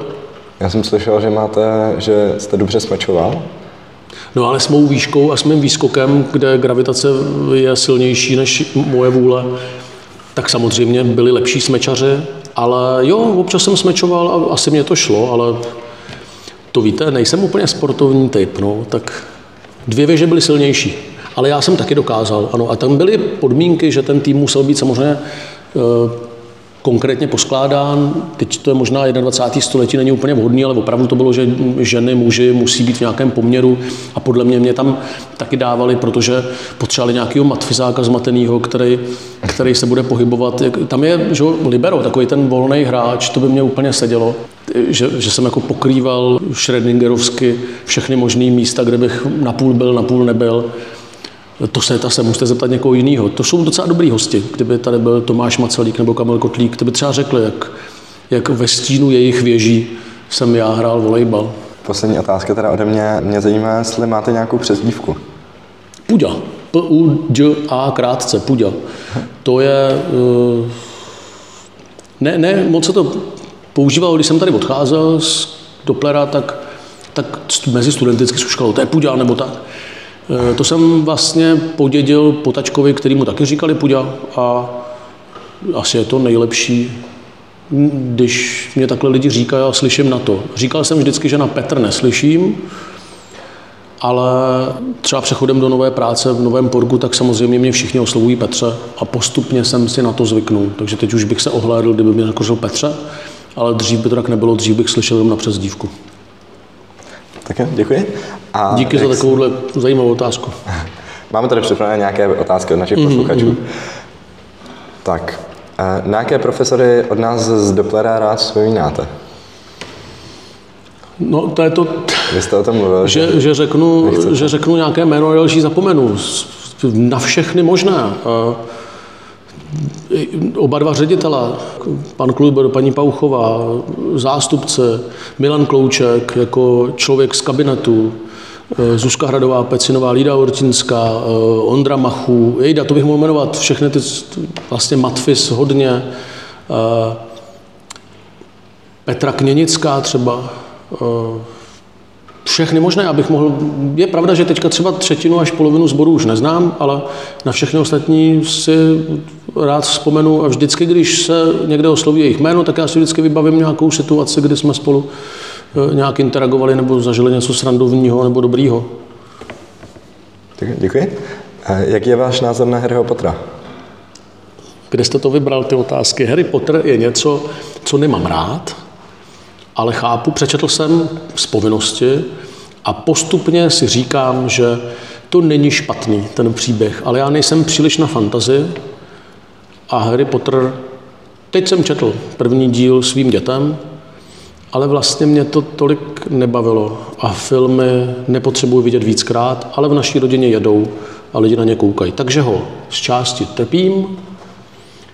Já jsem slyšel, že máte, že jste dobře smečoval. No ale s mou výškou a s mým výskokem, kde gravitace je silnější než moje vůle, tak samozřejmě byli lepší smečaři, ale jo, občas jsem smečoval a asi mě to šlo, ale to víte, nejsem úplně sportovní typ, no, tak dvě věže byly silnější. Ale já jsem taky dokázal, ano. A tam byly podmínky, že ten tým musel být samozřejmě eh, konkrétně poskládán. Teď to je možná 21. století, není úplně vhodný, ale opravdu to bylo, že ženy, muži musí být v nějakém poměru a podle mě mě tam taky dávali, protože potřebovali nějakého matfizáka zmatenýho, který, který se bude pohybovat. Tam je že, libero, takový ten volný hráč, to by mě úplně sedělo, že, že jsem jako pokrýval Schrödingerovsky všechny možné místa, kde bych napůl byl, napůl nebyl. To se, to se musíte zeptat někoho jiného. To jsou docela dobrý hosti. Kdyby tady byl Tomáš Macelík nebo Kamil Kotlík, ty by třeba řekli, jak, jak ve stínu jejich věží jsem já hrál volejbal. Poslední otázka teda ode mě. Mě zajímá, jestli máte nějakou přezdívku. Puďa. P-U-D-A krátce. Puďa. To je... Uh, ne, ne, moc se to používalo, když jsem tady odcházel z Doplera, tak, tak mezi studenty vždycky šuškalo, to je Puďa, nebo tak. To jsem vlastně podědil po tačkovi, který mu taky říkali Puďa a asi je to nejlepší, když mě takhle lidi říkají a slyším na to. Říkal jsem vždycky, že na Petr neslyším, ale třeba přechodem do nové práce v Novém Porgu, tak samozřejmě mě všichni oslovují Petře a postupně jsem si na to zvyknul. Takže teď už bych se ohlédl, kdyby mě řekl Petře, ale dřív by to tak nebylo, dřív bych slyšel jenom na přezdívku. Tak jo, děkuji. A Díky za takovouhle zajímavou otázku. Máme tady připravené nějaké otázky od našich mm-hmm. posluchačů. Tak, eh, na jaké profesory od nás z Dopplera rád vzpomínáte? No, to je to, Vy jste o tom mluvil, že... že, že, řeknu, že řeknu nějaké jméno a další zapomenu. Na všechny možné. Oba dva ředitele, pan Kluber, paní Pauchová, zástupce, Milan Klouček jako člověk z kabinetu, eh, Zuzka Hradová, Pecinová, Lída Ortinská, eh, Ondra Machu, Jejda, to bych mohl jmenovat, všechny ty, vlastně Matfis hodně, eh, Petra Kněnická třeba, všechny možné, abych mohl... Je pravda, že teďka třeba třetinu až polovinu zboru už neznám, ale na všechny ostatní si rád vzpomenu a vždycky, když se někde osloví jejich jméno, tak já si vždycky vybavím nějakou situaci, kdy jsme spolu eh, nějak interagovali nebo zažili něco srandovního nebo dobrýho. Tak, děkuji. Jaký je váš názor na Harryho Pottera? Kde jste to vybral, ty otázky? Harry Potter je něco, co nemám rád, ale chápu, přečetl jsem z povinnosti a postupně si říkám, že to není špatný, ten příběh, ale já nejsem příliš na fantazi a Harry Potter, teď jsem četl první díl svým dětem, ale vlastně mě to tolik nebavilo a filmy nepotřebuji vidět víckrát, ale v naší rodině jedou a lidi na ně koukají. Takže ho z části trpím,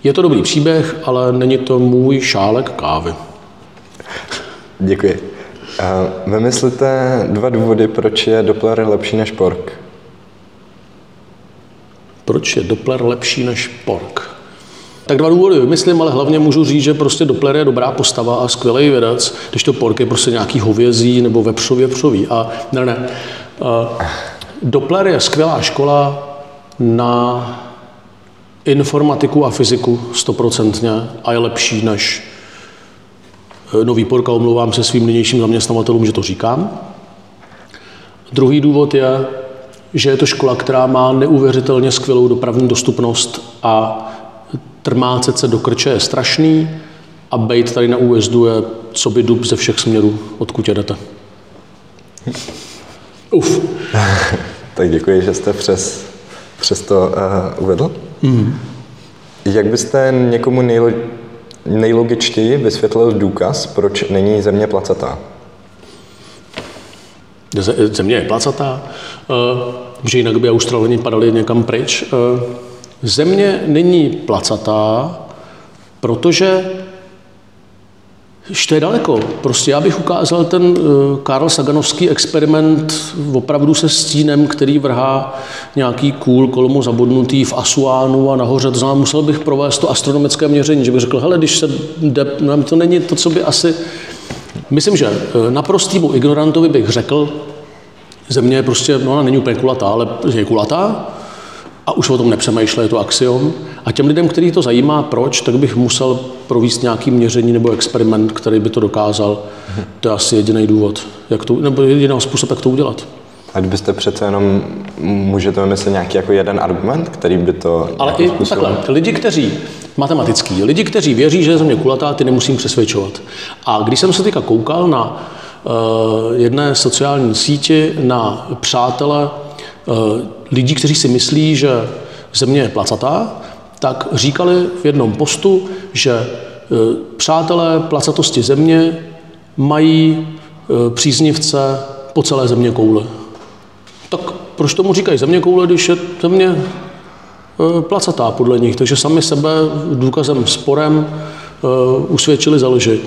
je to dobrý příběh, ale není to můj šálek kávy. Děkuji. Vymyslíte dva důvody, proč je Doppler lepší než Pork. Proč je Doppler lepší než Pork? Tak dva důvody vymyslím, ale hlavně můžu říct, že prostě Doppler je dobrá postava a skvělý vědec, když to Pork je prostě nějaký hovězí nebo vepřově vepřový. A ne, ne. A Doppler je skvělá škola na informatiku a fyziku stoprocentně a je lepší než eh, nový Porka. Omlouvám se svým nynějším zaměstnavatelům, že to říkám. Druhý důvod je, že je to škola, která má neuvěřitelně skvělou dopravní dostupnost a trmácet se do krče je strašný a bejt tady na újezdu je co by dub ze všech směrů, odkud jedete. Uf. Tak děkuji, že jste přes, přes to uh, uvedl. Mm. Jak byste někomu nejlo, nejlogičtěji vysvětlil důkaz, proč není země placatá? Ze- Země je placatá, eh, že jinak by Australani padali někam pryč. Eh, Země není placatá, protože ještě je daleko. Prostě já bych ukázal ten eh, Karl Saganovský experiment opravdu se stínem, který vrhá nějaký kůl kolmo zabodnutý v Asuánu a nahoře to znamená, musel bych provést to astronomické měření, že bych řekl, hele, když se jde, to není to, co by asi... Myslím, že eh, naprostýmu ignorantovi bych řekl, Země je prostě, no ona není úplně kulatá, ale je kulatá a už o tom nepřemýšlí, je to axiom. A těm lidem, který to zajímá, proč, tak bych musel provést nějaký měření nebo experiment, který by to dokázal. To je asi jediný důvod, jak to, nebo jediný způsob, jak to udělat. A kdybyste přece jenom, můžete vymyslet nějaký jako jeden argument, který by to Ale i způsobem- takhle, lidi, kteří, matematický, lidi, kteří věří, že je země kulatá, ty nemusím přesvědčovat. A když jsem se teďka koukal na uh, jedné sociální síti na přátele uh, lidí, kteří si myslí, že země je placatá, tak říkali v jednom postu, že uh, přátelé placatosti země mají uh, příznivce po celé země koule. Tak proč tomu říkají země koule, když je země eh, placatá podle nich, takže sami sebe důkazem sporem usvědčili za lži.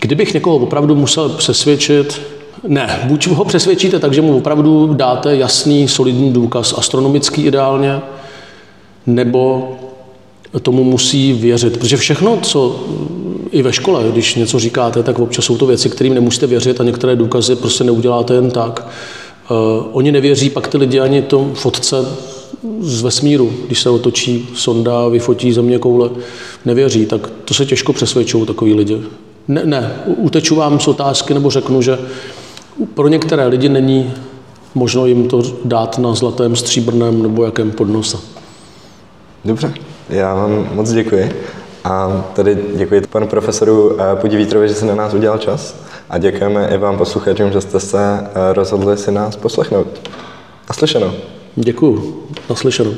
Kdybych někoho opravdu musel přesvědčit, ne, buď ho přesvědčíte tak, že mu opravdu dáte jasný, solidní důkaz, astronomický ideálně, nebo tomu musí věřit. Protože všechno, co i ve škole, když něco říkáte, tak občas jsou to věci, kterým nemusíte věřit a některé důkazy prostě neuděláte jen tak. Uh, oni nevěří pak ty lidi ani tom fotce z vesmíru, když se otočí sonda vyfotí země koule, nevěří, tak to se těžko přesvědčují takový lidi. Ne, ne, uteču vám z otázky nebo řeknu, že pro některé lidi není možno jim to dát na zlatém, stříbrném nebo jakém podnose. Dobře, já vám moc děkuji. A tady děkuji panu profesoru eh, Pudi Vítrovi, že se na nás udělal čas. a děkujeme i vám posluchačům, že jste se eh, rozhodli si nás poslechnout. Naslyšenou. Děkuju. Naslyšenou.